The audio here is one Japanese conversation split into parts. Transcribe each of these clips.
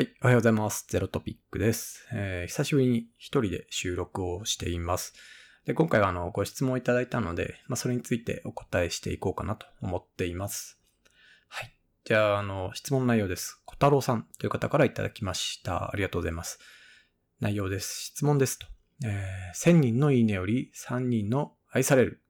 はい、おはようございます。ゼロトピックです。えー久しぶりに一人で収録をしています。で、今回はあの、ご質問いただいたので、まあ、それについてお答えしていこうかなと思っています。はい。じゃあ、あの、質問内容です。小太郎さんという方からいただきました。ありがとうございます。内容です。質問ですと。えー1000人のいいねより3人の愛される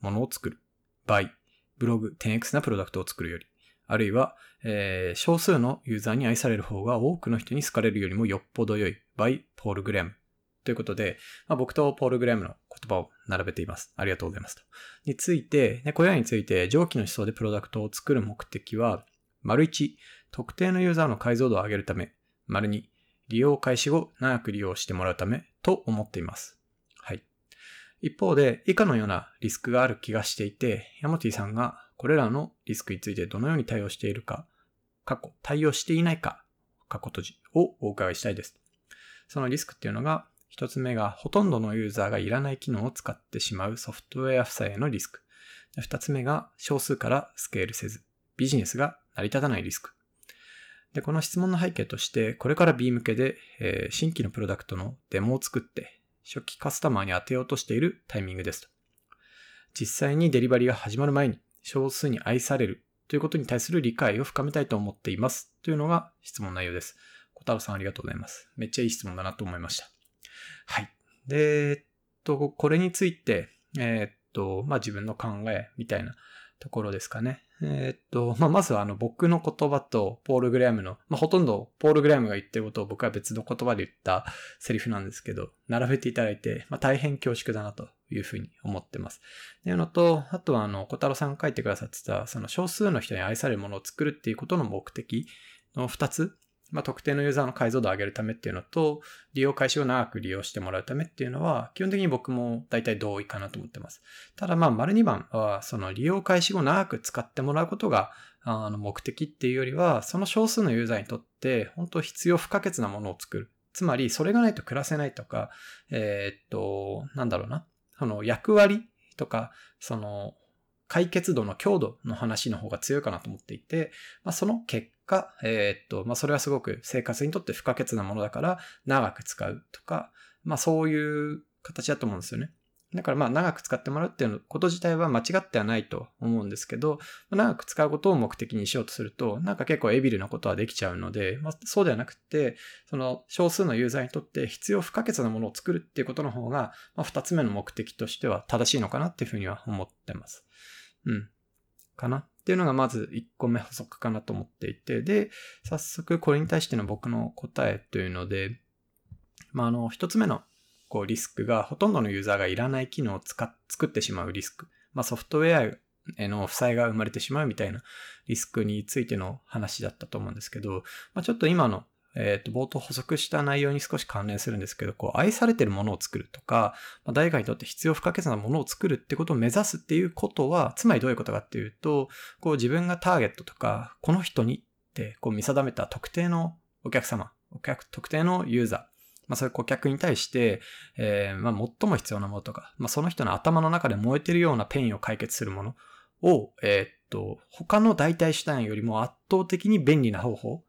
ものを作る。by ブログ 10x なプロダクトを作るより。あるいは、えー少数のユーザーに愛される方が多くの人に好かれるよりもよっぽど良い by ポール・グレム。ということで、まあ、僕とポール・グレムの言葉を並べています。ありがとうございますと。について、ね、これらについて、上記の思想でプロダクトを作る目的は、丸1、特定のユーザーの解像度を上げるため、丸2、利用開始後長く利用してもらうためと思っています。はい。一方で、以下のようなリスクがある気がしていて、ヤモティさんがこれらのリスクについてどのように対応しているか、過去、対応していないか、過去閉じをお伺いしたいです。そのリスクっていうのが、一つ目がほとんどのユーザーがいらない機能を使ってしまうソフトウェア負債へのリスク。二つ目が少数からスケールせず、ビジネスが成り立たないリスク。で、この質問の背景として、これから B 向けで、えー新規のプロダクトのデモを作って、初期カスタマーに当てようとしているタイミングですと。実際にデリバリーが始まる前に少数に愛されるということに対する理解を深めたいと思っています。というのが質問内容です。小太郎さんありがとうございます。めっちゃいい質問だなと思いました。はい。で、えっと、これについて、えっと、まあ、自分の考えみたいなところですかね。えっと、まあ、まずはあの僕の言葉とポール・グレアムの、まあ、ほとんどポール・グレアムが言ってることを僕は別の言葉で言ったセリフなんですけど、並べていただいて、まあ、大変恐縮だなというふうに思ってます。というのと、あとはあの、小太郎さんが書いてくださってた、その少数の人に愛されるものを作るっていうことの目的の二つ、まあ、特定のユーザーの解像度を上げるためっていうのと、利用開始を長く利用してもらうためっていうのは、基本的に僕も大体同意かなと思ってます。ただまあ、丸2番は、その利用開始後長く使ってもらうことが、あの、目的っていうよりは、その少数のユーザーにとって、本当必要不可欠なものを作る。つまり、それがないと暮らせないとか、えーっと、なんだろうな。その役割とか、その、解決度の強度の話の方が強いかなと思っていて、まあ、その結果、えーっと、まあ、それはすごく生活にとって不可欠なものだから、長く使うとか、まあ、そういう形だと思うんですよね。だからまあ長く使ってもらうっていうこと自体は間違ってはないと思うんですけど、長く使うことを目的にしようとすると、なんか結構エビルなことはできちゃうので、まあ、そうではなくて、その少数のユーザーにとって必要不可欠なものを作るっていうことの方が、まあ、二つ目の目的としては正しいのかなっていうふうには思ってます。うん。かなっていうのがまず一個目補足かなと思っていて、で、早速これに対しての僕の答えというので、まあ、あの、一つ目のこうリスクがほとんどのユーザーがいらない機能を使っ作ってしまうリスク。まあ、ソフトウェアへの負債が生まれてしまうみたいなリスクについての話だったと思うんですけど、まあ、ちょっと今の、えっ、と、冒頭補足した内容に少し関連するんですけど、こう、愛されてるものを作るとか、まあ、誰かにとって必要不可欠なものを作るってことを目指すっていうことは、つまりどういうことかっていうと、こう、自分がターゲットとか、この人にって、こう、見定めた特定のお客様、お客、特定のユーザー、まあそういう顧客に対して、えーまあ最も必要なものとか、まあその人の頭の中で燃えてるような pain を解決するものを、えーっと、他の代替手段よりも圧倒的に便利な方法。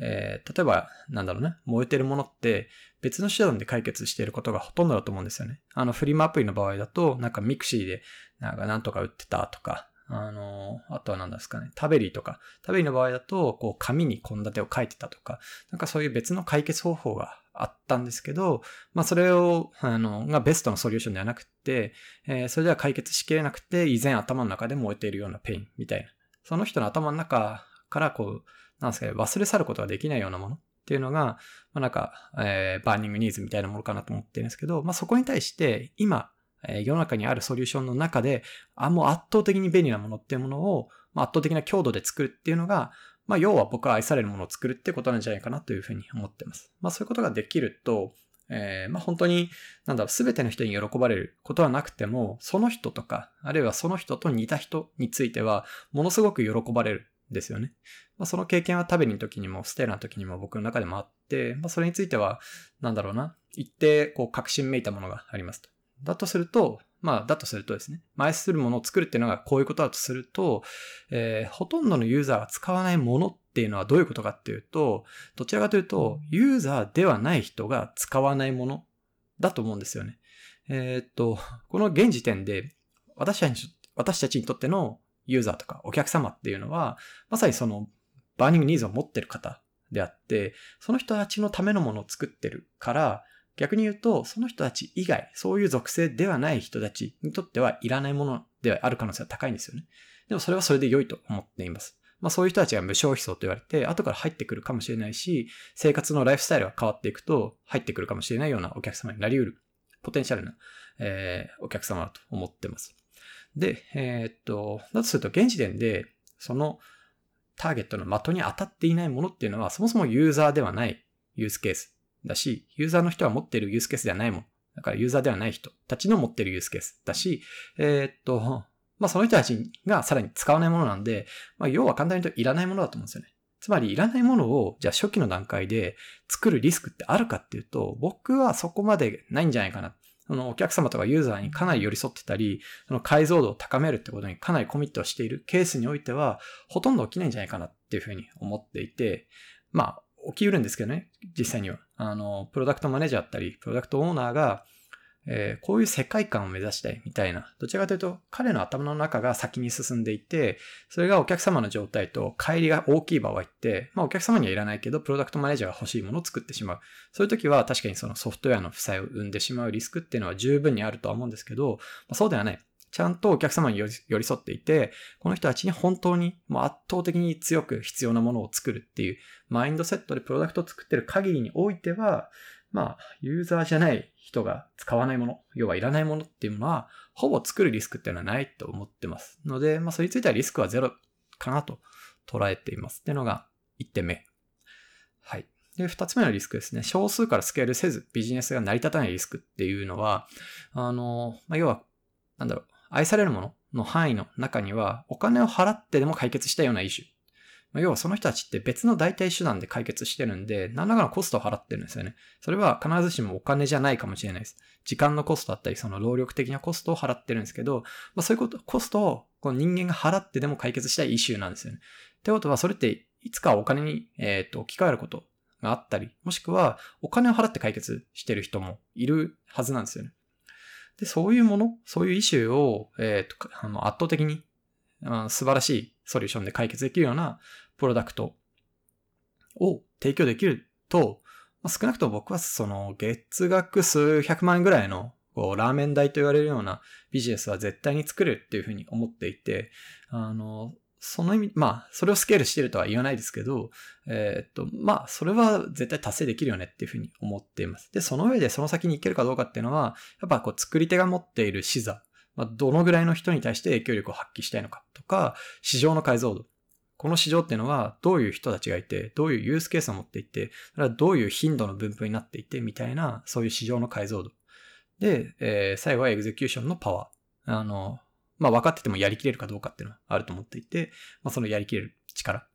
えー例えば、なんだろうね、燃えてるものって別の手段で解決していることがほとんどだと思うんですよね。あの、フリマアプリの場合だと、なんか mixi で、なんかなんとか売ってたとか、あの、あとは何ですかね、タベリーとか、タベリーの場合だと、こう、紙に献立を書いてたとか、なんかそういう別の解決方法があったんですけど、まあそれを、あの、がベストのソリューションではなくて、えーそれでは解決しきれなくて、依然頭の中で燃えているような pain みたいな。その人の頭の中からこう、なんですかね、忘れ去ることができないようなものっていうのが、まあなんか、えー burning needs みたいなものかなと思ってるんですけど、まあそこに対して、今、え世の中にあるソリューションの中で、あ、もう圧倒的に便利なものっていうものを、まあ、圧倒的な強度で作るっていうのが、まあ、要は僕は愛されるものを作るってことなんじゃないかなというふうに思ってます。まあ、そういうことができると、えーまあ、本当に、なんだろう、すべての人に喜ばれることはなくても、その人とか、あるいはその人と似た人については、ものすごく喜ばれるんですよね。まあ、その経験は食べにの時にも、ステーラの時にも僕の中でもあって、まあ、それについては、なんだろうな、一定、こう、確信めいたものがありますと。だとすると、まあ、だとするとですね、前するものを作るっていうのがこういうことだとすると、えー、ほとんどのユーザーが使わないものっていうのはどういうことかっていうと、どちらかというと、ユーザーではない人が使わないものだと思うんですよね。えー、っと、この現時点で、私たち私たちにとってのユーザーとかお客様っていうのは、まさにその burning needs を持ってる方であって、その人たちのためのものを作ってるから、逆に言うと、その人たち以外、そういう属性ではない人たちにとってはいらないものである可能性は高いんですよね。でもそれはそれで良いと思っています。まあそういう人たちが無消費層と言われて、後から入ってくるかもしれないし、生活のライフスタイルが変わっていくと、入ってくるかもしれないようなお客様になり得る、ポテンシャルな、えー、お客様だと思ってます。で、えー、っと、だとすると現時点で、そのターゲットの的に当たっていないものっていうのは、そもそもユーザーではないユースケースだし、ユーザーの人が持っているユースケースではないもの。だからユーザーではない人たちの持っているユースケースだし、えー、っと、まあその人たちがさらに使わないものなんで、まあ要は簡単に言うといらないものだと思うんですよね。つまりいらないものを、じゃあ初期の段階で作るリスクってあるかっていうと、僕はそこまでないんじゃないかな。そのお客様とかユーザーにかなり寄り添ってたり、その解像度を高めるってことにかなりコミットしているケースにおいては、ほとんど起きないんじゃないかなっていうふうに思っていて、まあ、起きうるんですけどね、実際には。あの、プロダクトマネージャーだったり、プロダクトオーナーが、えー、こういう世界観を目指したいみたいな、どちらかというと彼の頭の中が先に進んでいて、それがお客様の状態と乖離が大きい場合って、まあお客様にはいらないけど、プロダクトマネージャーが欲しいものを作ってしまう。そういう時は確かにそのソフトウェアの負債を生んでしまうリスクっていうのは十分にあるとは思うんですけど、まあ、そうではない。ちゃんとお客様に寄り添っていて、この人たちに本当にもう圧倒的に強く必要なものを作るっていうマインドセットでプロダクトを作ってる限りにおいては、まあ、ユーザーじゃない人が使わないもの、要はいらないものっていうものは、ほぼ作るリスクっていうのはないと思ってます。ので、まあ、それについてはリスクはゼロかなと捉えています。っていうのが1点目。はい。で、2つ目のリスクですね。少数からスケールせずビジネスが成り立たないリスクっていうのは、あの、まあ、要は、なんだろう、愛されるものの範囲の中には、お金を払ってでも解決したようなイシュ要はその人たちって別の代替手段で解決してるんで、何らかのコストを払ってるんですよね。それは必ずしもお金じゃないかもしれないです。時間のコストだったり、その労力的なコストを払ってるんですけど、まあ、そういうこと、コストをこう人間が払ってでも解決したいイシューなんですよね。ってことは、それっていつかお金に、えっ、と、置き換えることがあったり、もしくはお金を払って解決してる人もいるはずなんですよね。で、そういうもの、そういうイシューを、えっ、ー、と、あの、圧倒的に、うん、素晴らしいソリューションで解決できるようなプロダクトを提供できると、まあ、少なくとも僕はその月額数百万ぐらいのこうラーメン代と言われるようなビジネスは絶対に作れるっていうふうに思っていて、あの、その意味、まあ、それをスケールしてるとは言わないですけど、えー、っと、まあ、それは絶対達成できるよねっていうふうに思っています。で、その上でその先に行けるかどうかっていうのは、やっぱこう、作り手が持っている視座、まあ、どのぐらいの人に対して影響力を発揮したいのかとか、市場の解像度。この市場っていうのはどういう人たちがいて、どういうユースケースを持っていて、それはどういう頻度の分布になっていて、みたいな、そういう市場の解像度。で、えー、最後は execution のパワー。あの、まあ、分かっててもやりきれるかどうかっていうのはあると思っていて、まあ、そのやりきれる力。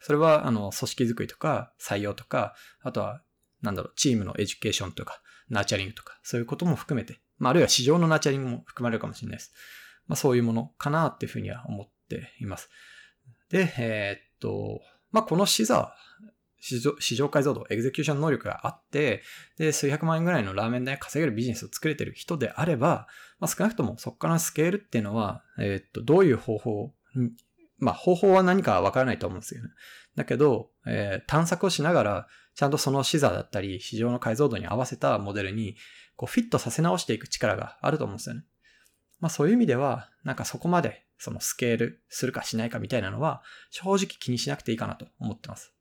それは、あの、組織づくりとか、採用とか、あとは、なんだろう、チームの education とか、 nurturing とか、そういうことも含めて、まあ、あるいは市場の nurturing も含まれるかもしれないです。まあ、そういうものかなっていうふうには思っています。で、えー、っと、まあ、この視座、市場市場解像度、 execution 能力があって、で、数百万円ぐらいのラーメン代稼げるビジネスを作れてる人であれば、まあ、少なくともそこからスケールっていうのは、えー、っと、どういう方法、まあ、方法は何かわからないと思うんですよね。だけど、えー、探索をしながら、ちゃんとその視座だったり、市場の解像度に合わせたモデルに、こう、フィットさせ直していく力があると思うんですよね。まあ、そういう意味では、なんかそこまで、そのスケールするかしないかみたいなのは、正直気にしなくていいかなと思ってます。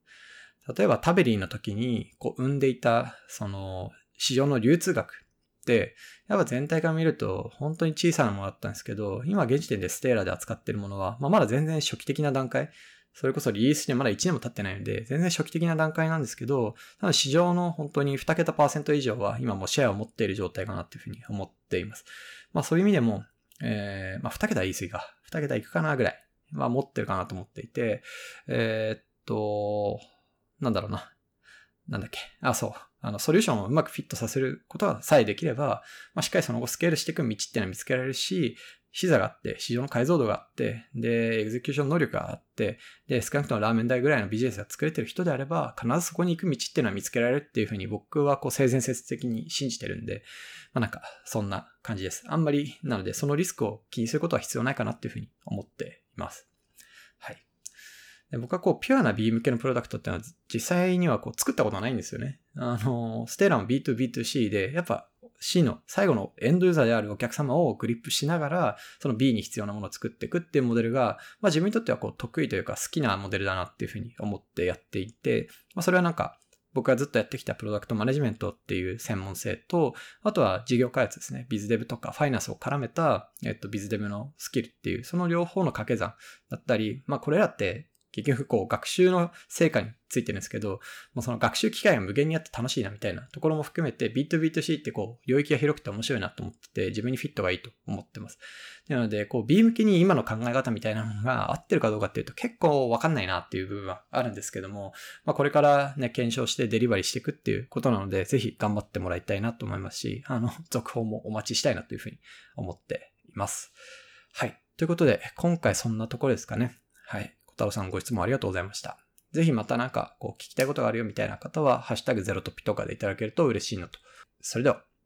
例えばタベリーの時に、こう、生んでいた、その、市場の流通額って、やっぱ全体から見ると、本当に小さなものだったんですけど、今現時点でステーラで扱ってるものは、まあ、まだ全然初期的な段階、それこそリリースしてまだ1年も経ってないので、全然初期的な段階なんですけど、多分市場の本当に2桁パーセント以上は今もシェアを持っている状態かなっていうふうに思っています。まあそういう意味でも、えー、まあ2桁言い過ぎか。2桁いくかなぐらい。まあ持ってるかなと思っていて、え、っと、なんだろうな。なんだっけ。あ、そう。あの、ソリューションをうまくフィットさせることがさえできれば、まあ、しっかりその後スケールしていく道っていうのは見つけられるし、視座があって、市場の解像度があって、で、エグゼキューション能力があって、で、少なくともラーメン代ぐらいのビジネスが作れてる人であれば、必ずそこに行く道っていうのは見つけられるっていうふうに僕はこう性善説的に信じてるんで、まあなんか、そんな感じです。あんまり、なので、そのリスクを気にすることは必要ないかなっていうふうに思っています。で僕はこう、ピュアな B 向けのプロダクトっていうのは実際にはこう作ったことはないんですよね。あの、ステーラも B2B2C で、やっぱ C の最後のエンドユーザーであるお客様をグリップしながら、その B に必要なものを作っていくっていうモデルが、まあ自分にとってはこう得意というか好きなモデルだなっていうふうに思ってやっていて、まあそれはなんか僕がずっとやってきたプロダクトマネジメントっていう専門性と、あとは事業開発ですね。ビズデブとかファイナンスを絡めた、えっと、ビズデブのスキルっていう、その両方の掛け算だったり、まあこれらって結局こう学習の成果についてるんですけど、もうその学習機会が無限にあって楽しいなみたいなところも含めて B2B2C ってこう領域が広くて面白いなと思ってて自分にフィットがいいと思ってます。なのでこう B 向けに今の考え方みたいなものが合ってるかどうかっていうと結構わかんないなっていう部分はあるんですけども、まあこれからね検証してデリバリーしていくっていうことなのでぜひ頑張ってもらいたいなと思いますし、あの続報もお待ちしたいなというふうに思っています。はい。ということで今回そんなところですかね。はい。太郎さんご質問ありがとうございました。ぜひまたなんかこう聞きたいことがあるよみたいな方は、ハッシュタグゼロトピとかでいただけると嬉しいのと。それでは。